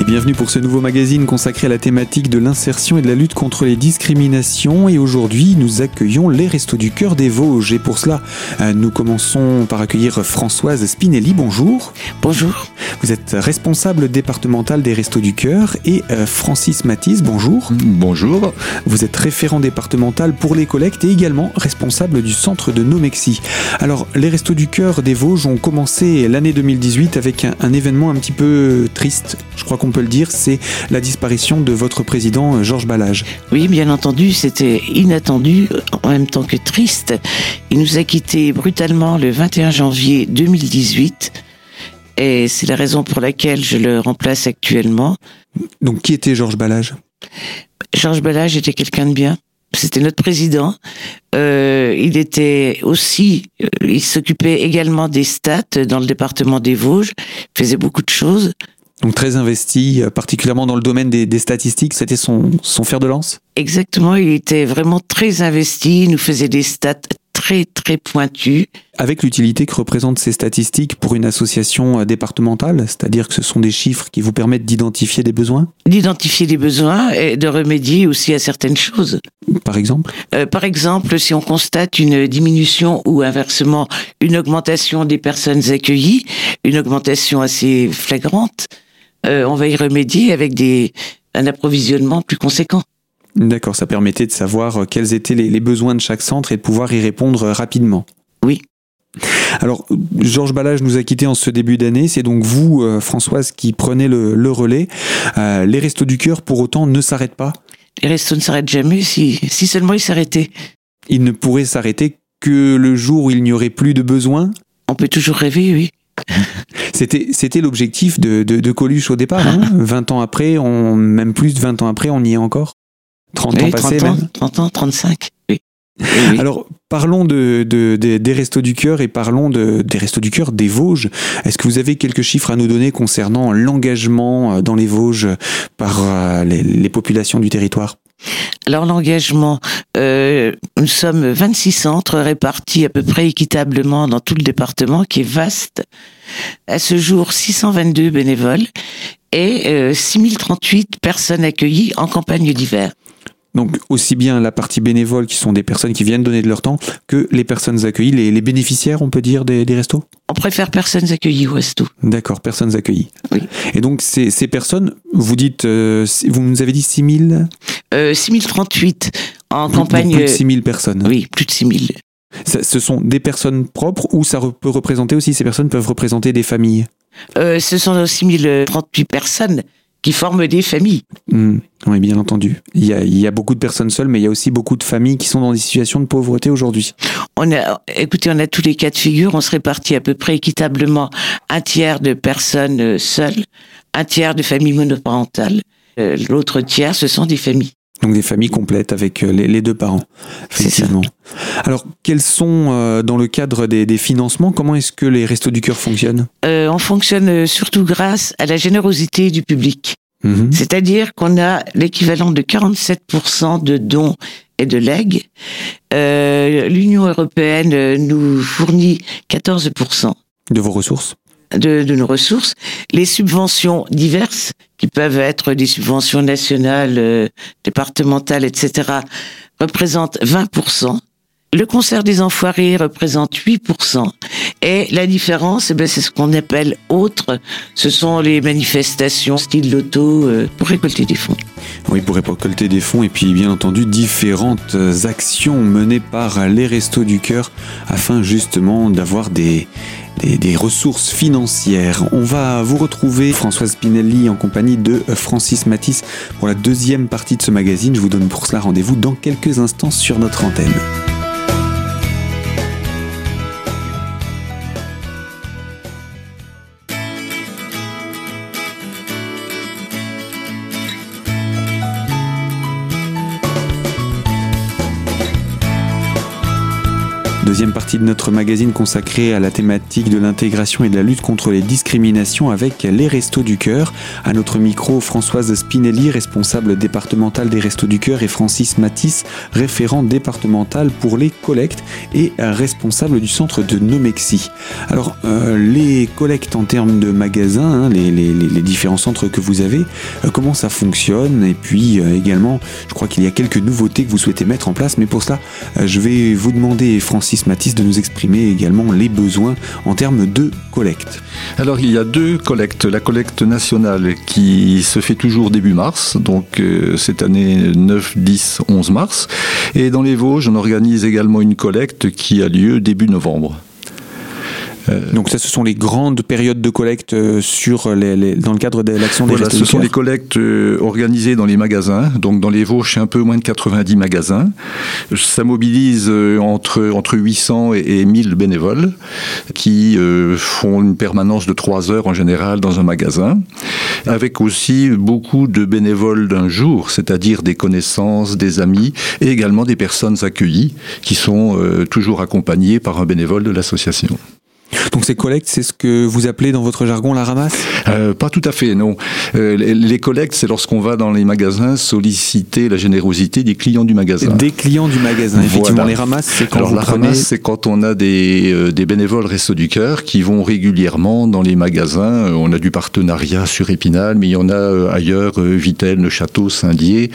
Et bienvenue pour ce nouveau magazine consacré à la thématique de l'insertion et de la lutte contre les discriminations. Et aujourd'hui, nous accueillons les Restos du Cœur des Vosges. Et pour cela, euh, nous commençons par accueillir Françoise Spinelli. Bonjour. Bonjour. Vous êtes responsable départemental des Restos du Cœur. Et euh, Francis Matisse, bonjour. Bonjour. Vous êtes référent départemental pour les collectes et également responsable du centre de Nomexi. Alors, les Restos du Cœur des Vosges ont commencé l'année 2018 avec un, un événement un petit peu triste. Je crois qu'on peut le dire, c'est la disparition de votre président euh, Georges Balage. Oui, bien entendu, c'était inattendu, en même temps que triste. Il nous a quittés brutalement le 21 janvier 2018. Et c'est la raison pour laquelle je le remplace actuellement. Donc, qui était Georges Balage? Georges Balage était quelqu'un de bien. C'était notre président. Euh, il était aussi, euh, il s'occupait également des stats dans le département des Vosges. Faisait beaucoup de choses. Donc très investi, euh, particulièrement dans le domaine des, des statistiques, c'était son, son fer de lance? Exactement, il était vraiment très investi, il nous faisait des stats très très pointues. Avec l'utilité que représentent ces statistiques pour une association euh, départementale, c'est-à-dire que ce sont des chiffres qui vous permettent d'identifier des besoins? D'identifier les besoins et de remédier aussi à certaines choses. Par exemple? Euh, par exemple, si on constate une diminution ou inversement une augmentation des personnes accueillies, une augmentation assez flagrante, euh, on va y remédier avec des, un approvisionnement plus conséquent. D'accord, ça permettait de savoir euh, quels étaient les, les besoins de chaque centre et de pouvoir y répondre euh, rapidement. Oui. Alors, Georges Balage nous a quittés en ce début d'année. C'est donc vous, euh, Françoise, qui prenez le, le relais. Euh, les Restos du Cœur, pour autant, ne s'arrêtent pas. Les restos ne s'arrêtent jamais si, si seulement ils s'arrêtaient. Ils ne pourraient s'arrêter que le jour où il n'y aurait plus de besoin. On peut toujours rêver, oui. C'était, c'était l'objectif de, de, de Coluche au départ. Hein 20 ans après, on, même plus de 20 ans après, on y est encore. 30 ans passés 30 ans, même. 30 ans, 35. Oui. Alors, parlons de, de- de- des Restos du Cœur et parlons de, des Restos du Cœur des Vosges. Est-ce que vous avez quelques chiffres à nous donner concernant l'engagement euh, dans les Vosges par euh, les, les populations du territoire? Alors l'engagement, euh, nous sommes 26 centres répartis à peu près équitablement dans tout le département qui est vaste. À ce jour, 622 bénévoles et euh, 6038 personnes accueillies en campagne d'hiver. Donc, aussi bien la partie bénévole, qui sont des personnes qui viennent donner de leur temps, que les personnes accueillies, les, les bénéficiaires, on peut dire, des, des restos? On préfère personnes accueillies au resto. D'accord, personnes accueillies. Oui. Et donc, ces, ces personnes, vous dites, euh, vous nous avez dit 6000 Euh, 6038 en campagne... Plus de 6000 personnes. Oui, plus de 6000. Ça- ce sont des personnes propres ou ça re- peut représenter aussi, ces personnes peuvent représenter des familles? Euh, ce sont 6038 personnes qui forment des familles. Hmm, Oui, bien entendu. Il y, a, il y a beaucoup de personnes seules, mais il y a aussi beaucoup de familles qui sont dans des situations de pauvreté aujourd'hui. On a, écoutez, on a tous les cas de figure. On se répartit à peu près équitablement un tiers de personnes seules, un tiers de familles monoparentales. Euh, L'autre tiers, ce sont des familles. Donc des familles complètes avec euh, les, les deux parents, effectivement. Alors, quels sont, euh, dans le cadre des, des financements, comment est-ce que les Restos du Cœur fonctionnent? Euh, on fonctionne euh, surtout grâce à la générosité du public. Mhm. C'est-à-dire qu'on a l'équivalent de 47% de dons et de legs. Euh, L'Union européenne euh, nous fournit 14%. De vos ressources? De, nos ressources, les subventions diverses, qui peuvent être des subventions nationales, euh, départementales, etc., représentent 20%. Le concert des enfoirés représente 8%. Et la différence, eh ben, c'est ce qu'on appelle autre. Ce sont les manifestations style loto euh, pour récolter des fonds. Oui, pour récolter des fonds et puis bien entendu différentes actions menées par les Restos du Cœur afin justement d'avoir des, des, ressources financières. On va vous retrouver Françoise Spinelli en compagnie de Francis Matisse pour la deuxième partie de ce magazine. Je vous donne pour cela rendez-vous dans quelques instants sur notre antenne. Deuxième partie de notre magazine consacrée à la thématique de l'intégration et de la lutte contre les discriminations avec les Restos du Cœur. À notre micro, Françoise Spinelli, responsable départementale des Restos du Cœur, et Francis Matisse, référent départemental pour les collectes et responsable du centre de Nomexi. Alors, euh, les collectes en termes de magasins, hein, les, différents centres que vous avez, euh, comment ça fonctionne? Et puis euh, également, je crois qu'il y a quelques nouveautés que vous souhaitez mettre en place, mais pour cela, je vais vous demander, Francis, De nous exprimer également les besoins en termes de collecte. Alors il y a deux collectes. La collecte nationale qui se fait toujours début mars, donc euh, cette année 9, 10, 11 mars. Et dans les Vosges, on organise également une collecte qui a lieu début novembre. Euh, Donc ça, ce sont les grandes périodes de collecte euh, sur les, dans le cadre de l'action des voilà, Ce sont les collectes euh, organisées dans les magasins. Donc dans les Vosges, c'est un peu moins de 90 magasins. Ça mobilise entre, entre 800 et, 1000 bénévoles qui font une permanence de 3 heures en général dans un magasin, avec aussi beaucoup de bénévoles d'un jour, c'est-à-dire des connaissances, des amis et également des personnes accueillies qui sont toujours accompagnées par un bénévole de l'association. Donc ces collectes, c'est ce que vous appelez dans votre jargon la ramasse? Euh, Pas tout à fait, non. Euh, les, collectes, c'est lorsqu'on va dans les magasins solliciter la générosité des clients du magasin. Des clients du magasin, effectivement. Les ramasses, c'est quand Alors, la ramasse, c'est quand on a des, euh, des bénévoles Resto du Cœur qui vont régulièrement dans les magasins. On a du partenariat sur Épinal, mais il y en a ailleurs, Vitel, Neuchâteau, Saint-Dié.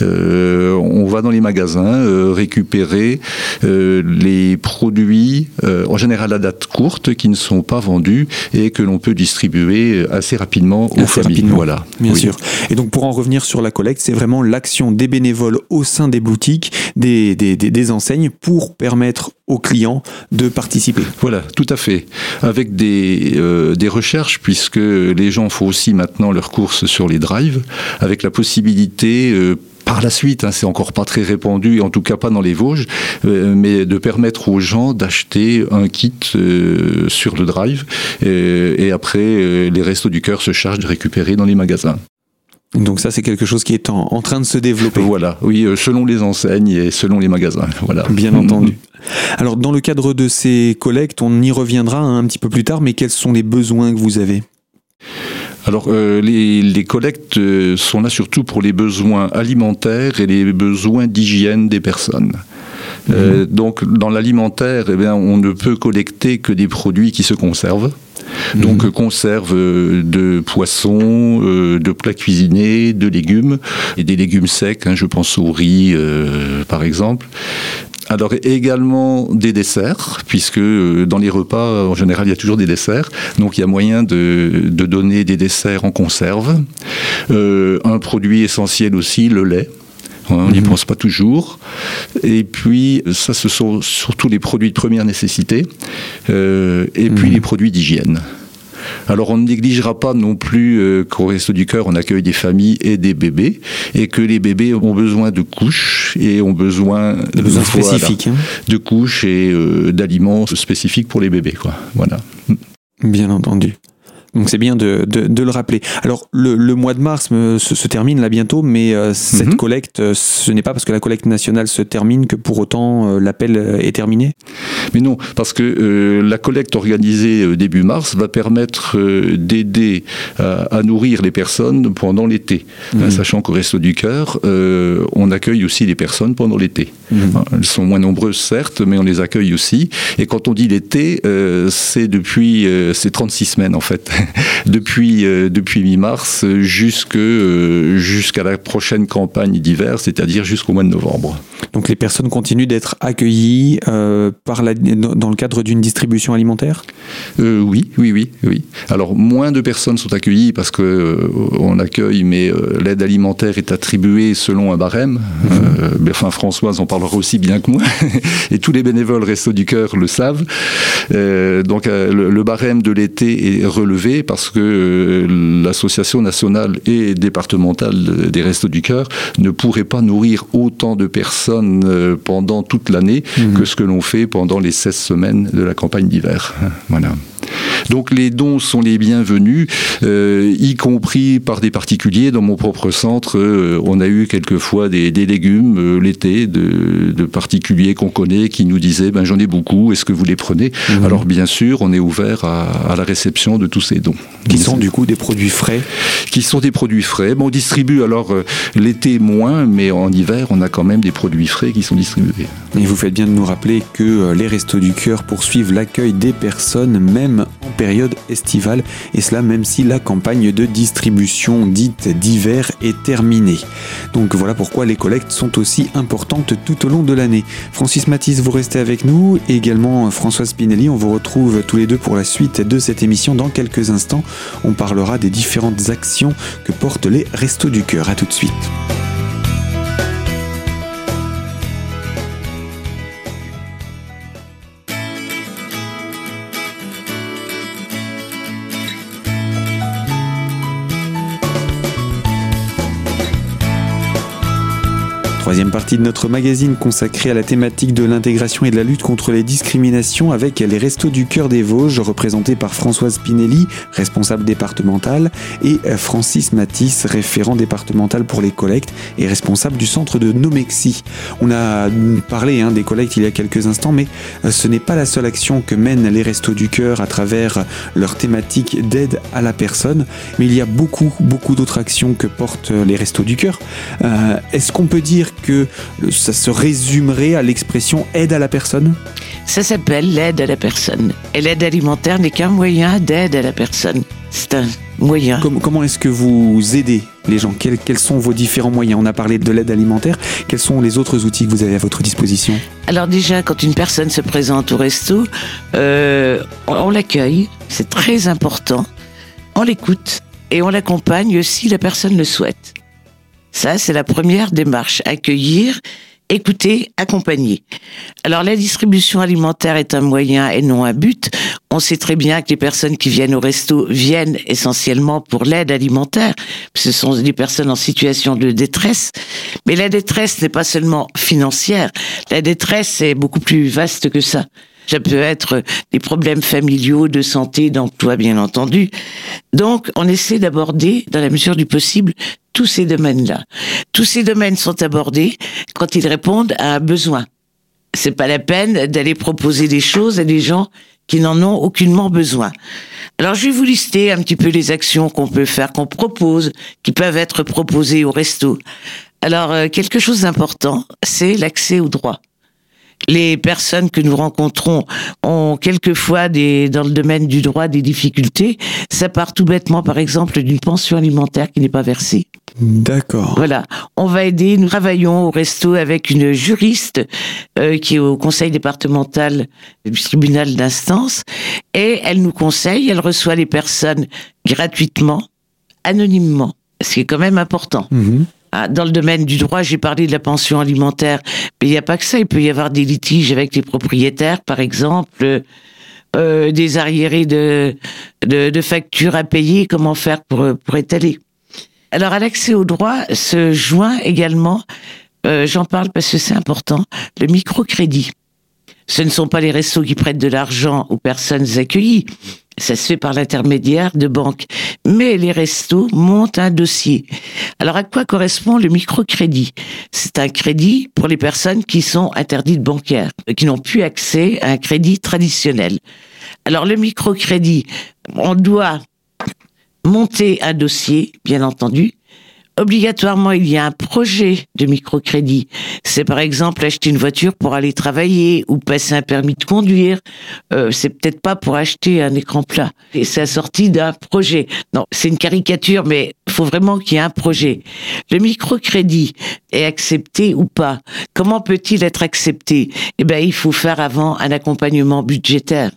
on va dans les magasins récupérer les produits, en général à date courte, qui ne sont pas vendus et que l'on peut distribuer assez rapidement aux familles. Voilà. Bien sûr. Et donc pour en revenir sur la collecte, c'est vraiment l'action des bénévoles au sein des boutiques, des, des, des, enseignes pour permettre aux clients de participer. Voilà, tout à fait. Avec des, euh, des recherches, puisque les gens font aussi maintenant leurs courses sur les drives, avec la possibilité euh, par la suite, hein, c'est encore pas très répandu, en tout cas pas dans les Vosges, euh, mais de permettre aux gens d'acheter un kit euh, sur le drive et, après euh, les restos du cœur se chargent de récupérer dans les magasins. Donc ça, c'est quelque chose qui est en, train de se développer. Voilà, oui, selon les enseignes et selon les magasins. Voilà. Bien entendu. Alors, dans le cadre de ces collectes, on y reviendra un petit peu plus tard, mais quels sont les besoins que vous avez? Alors, euh, les, collectes euh, sont là surtout pour les besoins alimentaires et les besoins d'hygiène des personnes. Euh, mhm. donc, dans l'alimentaire, eh bien, on ne peut collecter que des produits qui se conservent. Mhm. Donc conserve de poissons, de plats cuisinés, de légumes et des légumes secs. Hein, je pense au riz, par exemple. Alors également des desserts, puisque euh, dans les repas, en général, il y a toujours des desserts. Donc il y a moyen de, donner des desserts en conserve. Euh, un produit essentiel aussi, le lait. On n'y mhm. pense pas toujours. Et puis, ça, ce sont surtout les produits de première nécessité. Euh, et puis, mhm. les produits d'hygiène. Alors on ne négligera pas non plus euh, qu'au Resto du Cœur, on accueille des familles et des bébés, et que les bébés ont besoin de couches et ont besoin, de, besoins spécifiques, hein. de couches et euh, d'aliments spécifiques pour les bébés. Quoi. Voilà. Bien entendu. Donc c'est bien de, de, le rappeler. Alors le, le mois de mars se, termine là bientôt, mais euh, cette mhm. collecte, euh, ce n'est pas parce que la collecte nationale se termine que pour autant euh, l'appel est terminé Mais non, parce que la collecte organisée début mars va permettre d'aider à, nourrir les personnes pendant l'été. Mhm. sachant qu'au Resto du Cœur, on accueille aussi les personnes pendant l'été. Mhm. Elles sont moins nombreuses certes, mais on les accueille aussi. Et quand on dit l'été, c'est depuis ces 36 semaines en fait. depuis, euh, depuis mi-mars jusque, euh, jusqu'à la prochaine campagne d'hiver, c'est-à-dire jusqu'au mois de novembre. Donc les personnes continuent d'être accueillies euh, par la, dans le cadre d'une distribution alimentaire? Oui, oui, oui, oui. Alors moins de personnes sont accueillies parce que on accueille, mais l'aide alimentaire est attribuée selon un barème. Mhm. enfin Françoise en parlera aussi bien que moi, et tous les bénévoles Resto du Cœur le savent. donc le barème de l'été est relevé parce que euh, l'association nationale et départementale des Restos du Cœur ne pourrait pas nourrir autant de personnes euh, pendant toute l'année mhm. que ce que l'on fait pendant les 16 semaines de la campagne d'hiver. Voilà. Donc les dons sont les bienvenus, euh, y compris par des particuliers. Dans mon propre centre, euh, on a eu quelquefois des, des légumes euh, l'été de, de, particuliers qu'on connaît qui nous disaient ben, j'en ai beaucoup, est-ce que vous les prenez? Mmh. Alors bien sûr, on est ouvert à, à, la réception de tous ces dons. Qui sont du coup des produits frais? Qui sont des produits frais. Bon, on distribue alors l'été moins, mais en hiver, on a quand même des produits frais qui sont distribués. Et vous faites bien de nous rappeler que les Restos du Cœur poursuivent l'accueil des personnes, même en période estivale, et cela même si la campagne de distribution dite d'hiver est terminée. Donc voilà pourquoi les collectes sont aussi importantes tout au long de l'année. Francis Matisse, vous restez avec nous, et également Françoise Spinelli, on vous retrouve tous les deux pour la suite de cette émission dans quelques instants. On parlera des différentes actions que portent les Restos du Cœur. À tout de suite. Troisième partie de notre magazine consacrée à la thématique de l'intégration et de la lutte contre les discriminations avec les Restos du Cœur des Vosges, représentés par Françoise Pinelli, responsable départementale, et Francis Matisse, référent départemental pour les collectes et responsable du centre de Nomexi. On a parlé hein, des collectes il y a quelques instants, mais ce n'est pas la seule action que mènent les Restos du Cœur à travers leur thématique d'aide à la personne, mais il y a beaucoup, beaucoup d'autres actions que portent les Restos du Cœur. Euh, Est-ce qu'on peut dire que ça se résumerait à l'expression aide à la personne Ça s'appelle l'aide à la personne. Et l'aide alimentaire n'est qu'un moyen d'aide à la personne. C'est un moyen. Comment, comment est-ce que vous aidez les gens? Quels, quels, sont vos différents moyens? On a parlé de l'aide alimentaire. Quels sont les autres outils que vous avez à votre disposition? Alors déjà, quand une personne se présente au resto, euh, on l'accueille. C'est très important. On l'écoute et on l'accompagne si la personne le souhaite. Ça, c'est la première démarche. Accueillir, écouter, accompagner. Alors, la distribution alimentaire est un moyen et non un but. On sait très bien que les personnes qui viennent au resto viennent essentiellement pour l'aide alimentaire. Ce sont des personnes en situation de détresse. Mais la détresse n'est pas seulement financière. La détresse est beaucoup plus vaste que ça. Ça peut être des problèmes familiaux, de santé, d'emploi, bien entendu. Donc, on essaie d'aborder, dans la mesure du possible, tous ces domaines-là. Tous ces domaines sont abordés quand ils répondent à un besoin. C'est pas la peine d'aller proposer des choses à des gens qui n'en ont aucunement besoin. Alors, je vais vous lister un petit peu les actions qu'on peut faire, qu'on propose, qui peuvent être proposées au resto. Alors, quelque chose d'important, c'est l'accès au droit les personnes que nous rencontrons ont quelquefois des, dans le domaine du droit des difficultés. Ça part tout bêtement, par exemple, d'une pension alimentaire qui n'est pas versée. D'accord. Voilà. On va aider. Nous travaillons au resto avec une juriste euh, qui est au conseil départemental du tribunal d'instance et elle nous conseille. Elle reçoit les personnes gratuitement, anonymement, ce qui est quand même important. Mmh. Dans le domaine du droit, j'ai parlé de la pension alimentaire, mais il n'y a pas que ça. Il peut y avoir des litiges avec les propriétaires, par exemple, euh, des arriérés de, de, de, factures à payer. Comment faire pour, pour étaler? Alors, à l'accès au droit se joint également, euh, j'en parle parce que c'est important, le microcrédit. Ce ne sont pas les restos qui prêtent de l'argent aux personnes accueillies. Ça se fait par l'intermédiaire de banques. Mais les restos montent un dossier. Alors à quoi correspond le microcrédit? C'est un crédit pour les personnes qui sont interdites bancaires, qui n'ont plus accès à un crédit traditionnel. Alors le microcrédit, on doit monter un dossier, bien entendu, obligatoirement, il y a un projet de microcrédit. C'est par exemple acheter une voiture pour aller travailler ou passer un permis de conduire. Euh, c'est peut-être pas pour acheter un écran plat. Et c'est assorti d'un projet. Non, c'est une caricature, mais faut vraiment qu'il y ait un projet. Le microcrédit est accepté ou pas? Comment peut-il être accepté? Eh ben, il faut faire avant un accompagnement budgétaire.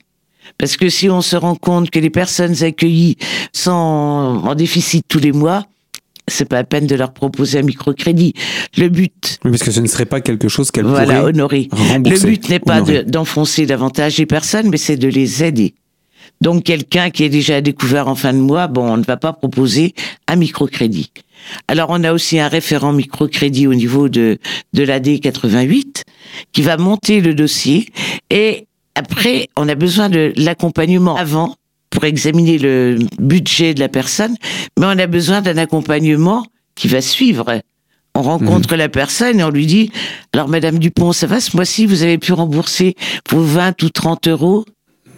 Parce que si on se rend compte que les personnes accueillies sont en déficit tous les mois, c'est pas la peine de leur proposer un microcrédit. Le but. Oui, parce que ce ne serait pas quelque chose qu'elles voilà, pourraient honorer. rembourser. Le but n'est pas d'enfoncer davantage les personnes, mais c'est de les aider. Donc quelqu'un qui est déjà découvert en fin de mois, bon, on ne va pas proposer un microcrédit. Alors on a aussi un référent microcrédit au niveau de de l'AD 88 qui va monter le dossier et après on a besoin de l'accompagnement avant pour examiner le budget de la personne, mais on a besoin d'un accompagnement qui va suivre. On rencontre la personne et on lui dit, alors Madame Dupont, ça va ce mois-ci, vous avez pu rembourser vos 20 ou 30 euros?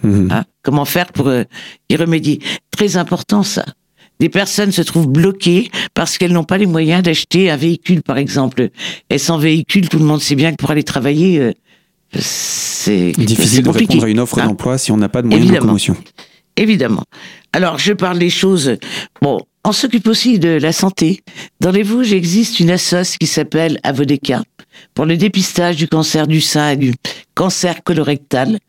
Mhm. Hein, Comment faire pour euh, y remédier? Très important ça. Des personnes se trouvent bloquées parce qu'elles n'ont pas les moyens d'acheter un véhicule, par exemple. Et sans véhicule, tout le monde sait bien que pour aller travailler, euh, c'est Difficile de répondre à une offre hein? d'emploi si on n'a pas de moyens de locomotion. Évidemment. Alors, je parle des choses. Bon, on s'occupe aussi de la santé. Dans les Vosges, existe une assoce qui s'appelle Avodeka pour le dépistage du cancer du sein et du cancer colorectal.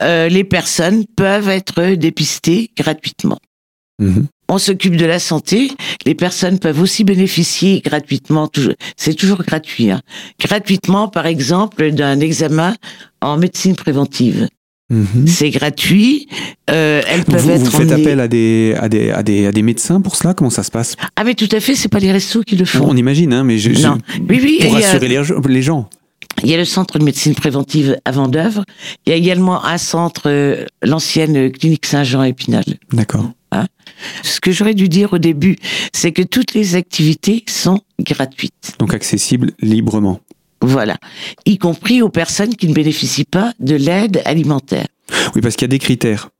Euh, les personnes peuvent être dépistées gratuitement. Mhm. On s'occupe de la santé. Les personnes peuvent aussi bénéficier gratuitement. C'est toujours gratuit. hein, gratuitement, par exemple, d'un examen en médecine préventive. Mhm. C'est gratuit. Euh, elles peuvent Vous, être vous faites emmenées- appel à des, à, des, à, des, à des médecins pour cela? Comment ça se passe? Ah mais tout à fait, c'est pas les restos qui le font. On imagine, hein, mais je, je- Non. Oui, oui, pour a- rassurer les, gens. Il y a le centre de médecine préventive à Vendœuvre. Il y a également un centre, euh, l'ancienne clinique Saint-Jean à Épinal. D'accord. Ce que j'aurais dû dire au début, c'est que toutes les activités sont gratuites. Donc accessible librement. Voilà. Y compris aux personnes qui ne bénéficient pas de l'aide alimentaire. Oui, parce qu'il y a des critères.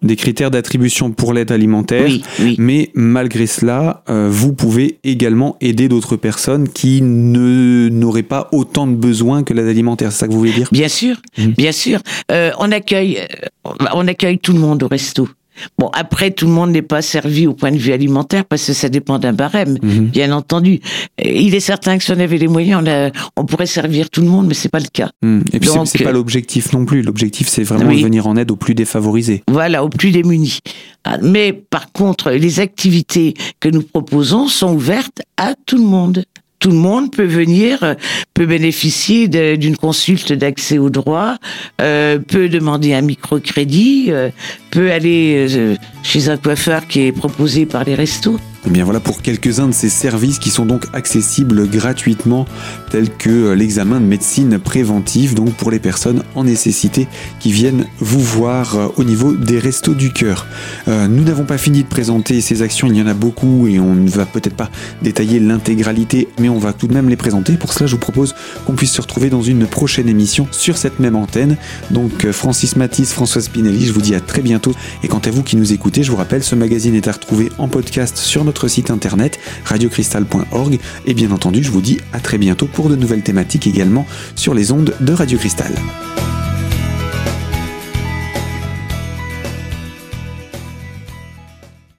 Des critères d'attribution pour l'aide alimentaire. Oui, oui. Mais malgré cela, euh, vous pouvez également aider d'autres personnes qui ne n'auraient pas autant de besoins que l'aide alimentaire. C'est ça que vous voulez dire? Bien sûr, Mhm. bien sûr. Euh, on accueille, euh, on accueille tout le monde au resto. Bon, après, tout le monde n'est pas servi au point de vue alimentaire parce que ça dépend d'un barème, Mhm. bien entendu. Euh, Il est certain que si on avait les moyens, on, a- on pourrait servir tout le monde, mais c'est pas le cas. Hmm. Et puis c'est- c'est pas euh, l'objectif non plus. L'objectif c'est vraiment Oui. de venir en aide aux plus défavorisés. Voilà, aux plus démunis. Ah, Mais par contre, les activités que nous proposons sont ouvertes à tout le monde. Tout le monde peut venir, euh, peut bénéficier d'une consulte d'accès au droit, euh, peut demander un microcrédit, euh, peut aller chez un coiffeur qui est proposé par les restos. Eh bien voilà pour quelques-uns de ces services qui sont donc accessibles gratuitement, tels que euh, l'examen de médecine préventive, donc pour les personnes en nécessité qui viennent vous voir euh, au niveau des restos du cœur. Euh, nous n'avons pas fini de présenter ces actions, il y en a beaucoup et on ne va peut-être pas détailler l'intégralité, mais on va tout de même les présenter. Pour cela, je vous propose qu'on puisse se retrouver dans une prochaine émission sur cette même antenne. Donc Francis Matisse, François Spinelli, je vous dis à très bientôt. Et quant à vous qui nous écoutez, je vous rappelle, ce magazine est à retrouver en podcast sur notre site internet radiocristal.org. Et bien entendu, je vous dis à très bientôt pour de nouvelles thématiques également sur les ondes de Radio Cristal.